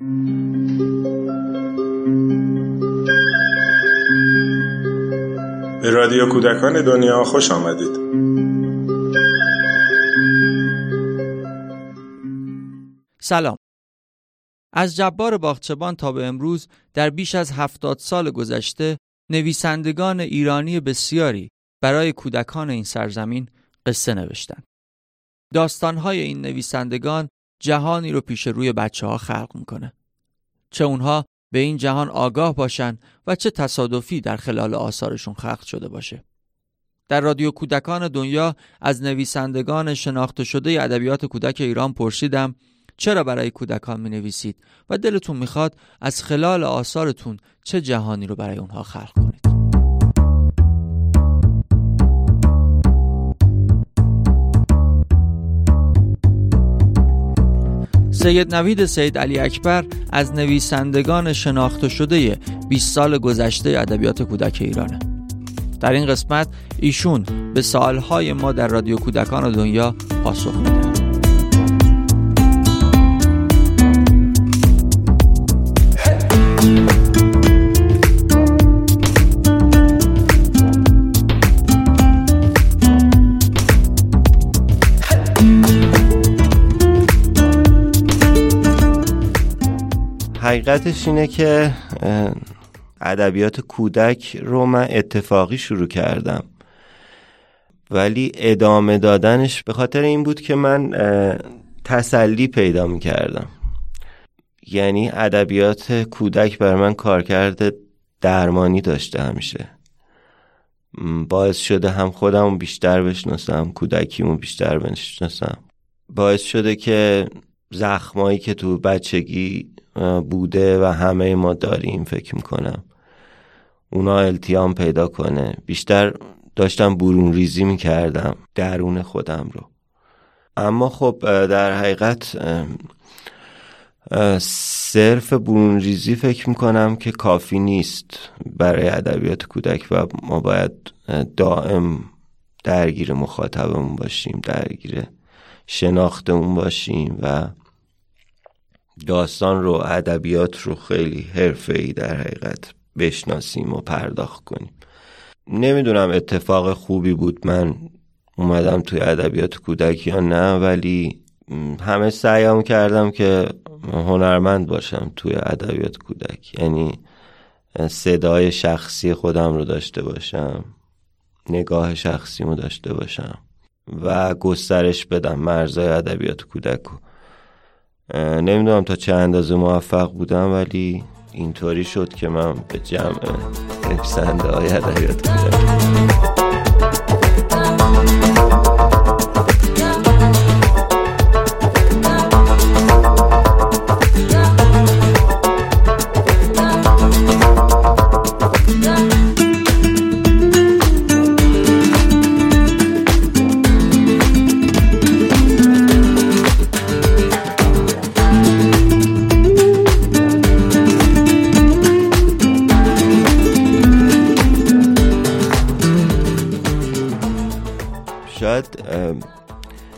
به رادیو کودکان دنیا خوش آمدید سلام از جبار باغچبان تا به امروز در بیش از هفتاد سال گذشته نویسندگان ایرانی بسیاری برای کودکان این سرزمین قصه نوشتند. داستانهای این نویسندگان جهانی رو پیش روی بچه ها خلق می‌کنه. چه اونها به این جهان آگاه باشن و چه تصادفی در خلال آثارشون خلق شده باشه. در رادیو کودکان دنیا از نویسندگان شناخته شده ادبیات کودک ایران پرسیدم چرا برای کودکان می نویسید و دلتون می‌خواد از خلال آثارتون چه جهانی رو برای اونها خلق سید نوید سید علی اکبر از نویسندگان شناخته شده 20 سال گذشته ادبیات کودک ایرانه. در این قسمت ایشون به سالهای ما در رادیو کودکان دنیا پاسخ میده. حقیقتش اینه که ادبیات کودک رو من اتفاقی شروع کردم. ولی ادامه دادنش به خاطر این بود که من تسلی پیدا می کردم یعنی ادبیات کودک بر من کارکرد درمانی داشته همیشه. باعث شده هم خودم بیشتر بشناسم کودکیمو بیشتر بشناسم. باعث شده که زخمایی که تو بچگی بوده و همه ما داریم فکر می‌کنم. اونا التیام پیدا کنه. بیشتر داشتم برون ریزی می‌کردم درون خودم رو. اما خب در حقیقت صرف برون ریزی فکر می‌کنم که کافی نیست برای ادبیات کودک و ما باید دائم درگیر مخاطبمون باشیم درگیر شناختمون باشیم و داستان رو ادبیات رو خیلی ای در حقیقت بشناسیم و پرداخت کنیم. نمی‌دونم اتفاق خوبی بود. من اومدم توی ادبیات کودک یا نه ولی همه سعیم کردم که هنرمند باشم توی ادبیات کودک. یعنی صدای شخصی خودم رو داشته باشم نگاه شخصیمو داشته باشم و گسترش بدم. مرزای ادبیات کودک رو. نمی‌دونم تا چه اندازه موفق بودم ولی اینطوری شد که من به جمع نویسنده های ادبیات بودم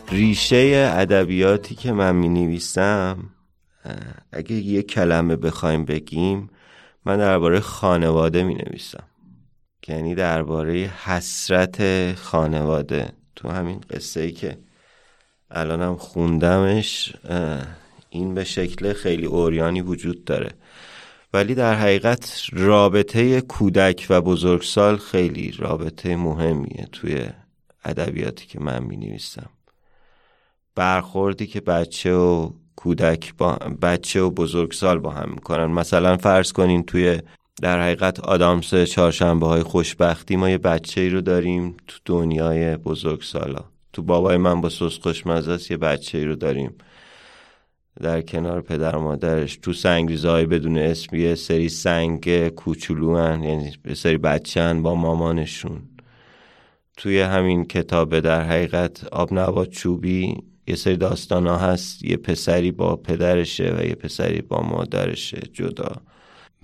ریشه ادبیاتی که من می نویسم اگه یه کلمه بخوایم بگیم من درباره خانواده می نویسم یعنی درباره حسرت خانواده. تو همین قصه ای که الانم خوندمش این به شکل خیلی اوریانی وجود داره. ولی در حقیقت رابطه کودک و بزرگسال خیلی رابطه مهمیه توی ادبیاتی که من می نویسم برخوردی که بچه و کودک با بچه و بزرگسال با هم می‌کنن. مثلا فرض کنین توی در حقیقت آدامس چهارشنبه های خوشبختی ما یه بچه ای رو داریم تو دنیای بزرگسالا. تو بابای من با سس خوشمزه یه بچه ای رو داریم در کنار پدر و مادرش. تو سنگریزه بدون اسم یه سری سنگ کوچولو هن. یعنی یه سری بچه با مامانشون. توی همین کتاب در حقیقت آب نبات چوبی یه سری داستان ها هست. یه پسری با پدرشه و یه پسری با مادرشه جدا.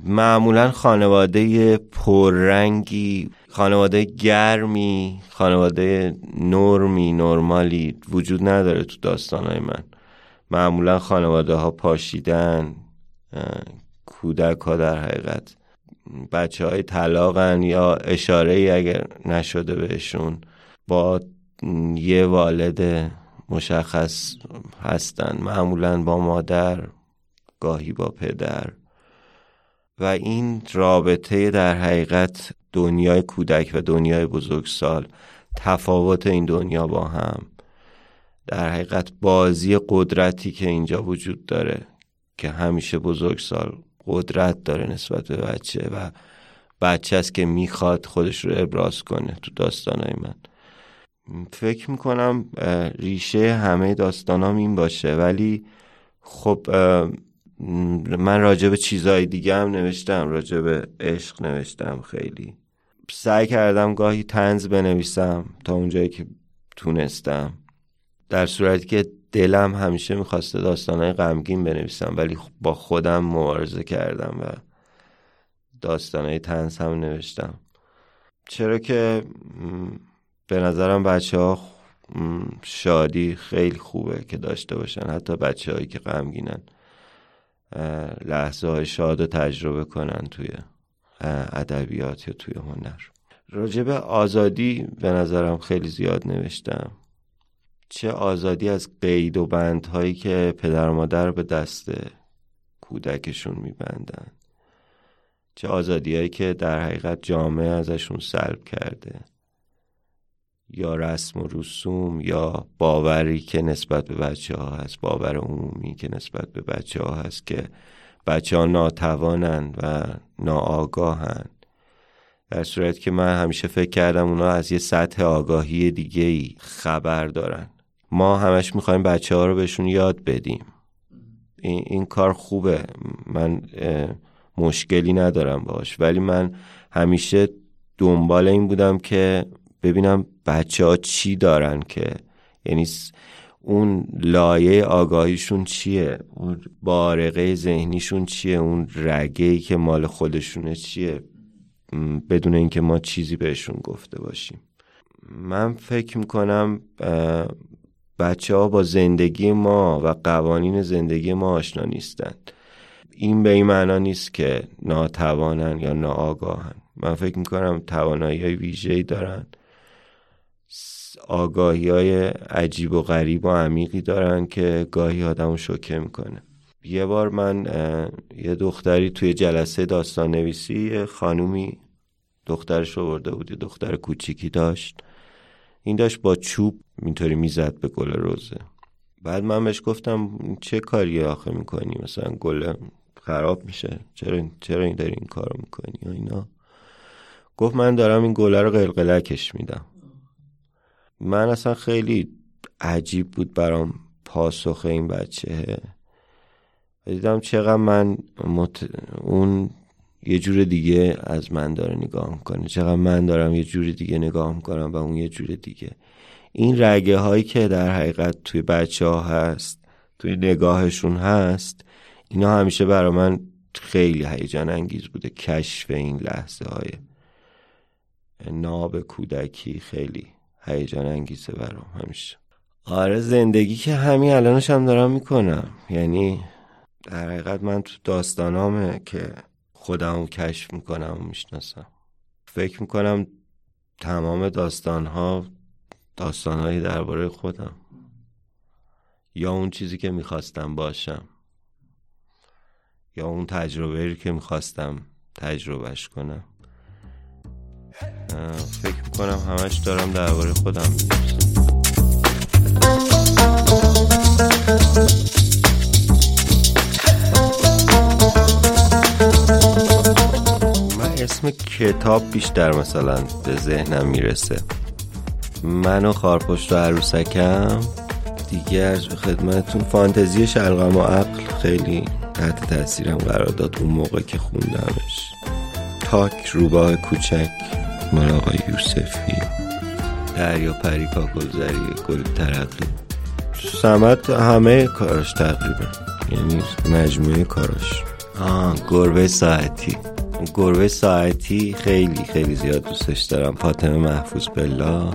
معمولا خانواده پررنگی خانواده گرمی خانواده نرمی نرمالی وجود نداره تو داستان های من. معمولا خانواده ها پاشیدن کودک ها در حقیقت. بچه های طلاقن یا اشاره ای اگر نشده بهشون با یه والد مشخص هستن معمولا با مادر گاهی با پدر. و این رابطه در حقیقت دنیای کودک و دنیای بزرگسال تفاوت این دنیا با هم. در حقیقت بازی قدرتی که اینجا وجود داره که همیشه بزرگسال قدرت داره نسبت به بچه و بچه است که می‌خواد خودش رو ابراز کنه تو داستانهای من. فکر می‌کنم ریشه همه داستانام این باشه. ولی خب من راجع به چیزهای دیگه هم نوشتم راجع به عشق نوشتم خیلی. سعی کردم گاهی تنز بنویسم تا اونجایی که تونستم. در صورتی که دلم همیشه می‌خواسته داستانهای غمگین بنویسم ولی با خودم مبارزه کردم و داستانهای تنز هم نوشتم. چرا که به نظرم بچه ها شادی خیلی خوبه که داشته باشن حتی بچه هایی که غمگینن. لحظه های شاد رو تجربه کنن توی ادبیات یا توی هنر. راجب آزادی به نظرم خیلی زیاد نوشتم. چه آزادی از قید و بندهایی که پدر و مادر به دست کودکشون میبندن. چه آزادیهایی که در حقیقت جامعه ازشون سلب کرده. یا رسم و رسوم یا باوری که نسبت به بچه ها هست باور عمومی که نسبت به بچه ها هست که بچه ها ناتوانند و ناآگاهند در صورت که من همیشه فکر کردم اونا از یه سطح آگاهی دیگه خبر دارن. ما همش می‌خوایم بچه ها رو بهشون یاد بدیم. این, این کار خوبه. من مشکلی ندارم باش. ولی من همیشه دنبال این بودم که ببینم بچه ها چی دارن که یعنی اون لایه آگاهیشون چیه؟ اون بارقه ذهنیشون چیه؟ اون رگه ای که مال خودشونه چیه؟ بدون اینکه ما چیزی بهشون گفته باشیم. من فکر می‌کنم بچه ها با زندگی ما و قوانین زندگی ما آشنا نیستند. این به این معنا نیست که ناتوانن یا ناآگاهن من فکر می‌کنم توانایی های ویژه‌ای دارن آگاهی های عجیب و غریب و عمیقی دارن که گاهی آدم شوکه می‌کنه. یه بار من یه دختری توی جلسه داستان نویسی خانومی دخترش رو برده بود یه دختر کوچیکی داشت. این داشت با چوب اینطوری می‌زد به گل روزه. بعد من بهش گفتم چه کاری آخه می‌کنی؟ مثلا گل خراب میشه. چرا چرا این داری این کارو می‌کنی؟ یا اینا. گفت من دارم این گله رو قلقلکش میدم. من اصلا خیلی عجیب بود برام پاسخ این بچه. دیدم چقدر من مت... اون یه جور دیگه از من داره نگاه می‌کنه. چقدر من دارم یه جور دیگه نگاه می‌کنم و اون یه جور دیگه. این رگه هایی که در حقیقت توی بچه ها هست توی نگاهشون هست اینا همیشه برای من خیلی هیجان انگیز بوده. کشف این لحظه های ناب کودکی خیلی هیجان انگیزه برام همیشه. آره زندگی که همین الانش هم دارم می‌کنم. یعنی در حقیقت من تو داستانامه که خودم رو کشف می‌کنم و می‌شناسم. فکر می‌کنم تمام داستانها داستانهایی درباره خودم. یا اون چیزی که می‌خواستم باشم. یا اون تجربه که می‌خواستم تجربهش کنم. فکر می‌کنم همش دارم درباره خودم اسم کتاب بیشتر مثلا به ذهنم می‌رسه. من و خارپشت و عروسکم دیگه از خدمتون فانتزی شلغم و عقل خیلی تحت تاثیرم قرار داد اون موقع که خوندمش. تاک روباه کوچک مال آقای یوسفی. دریا پریکا گلزری گل ترقی. سمت همه کاراش تقریبا. یعنی مجموعه کاراش. آه گربه ساعتی. گربه ساعتی خیلی خیلی زیاد دوستش دارم. فاطمه محفوظ بلا.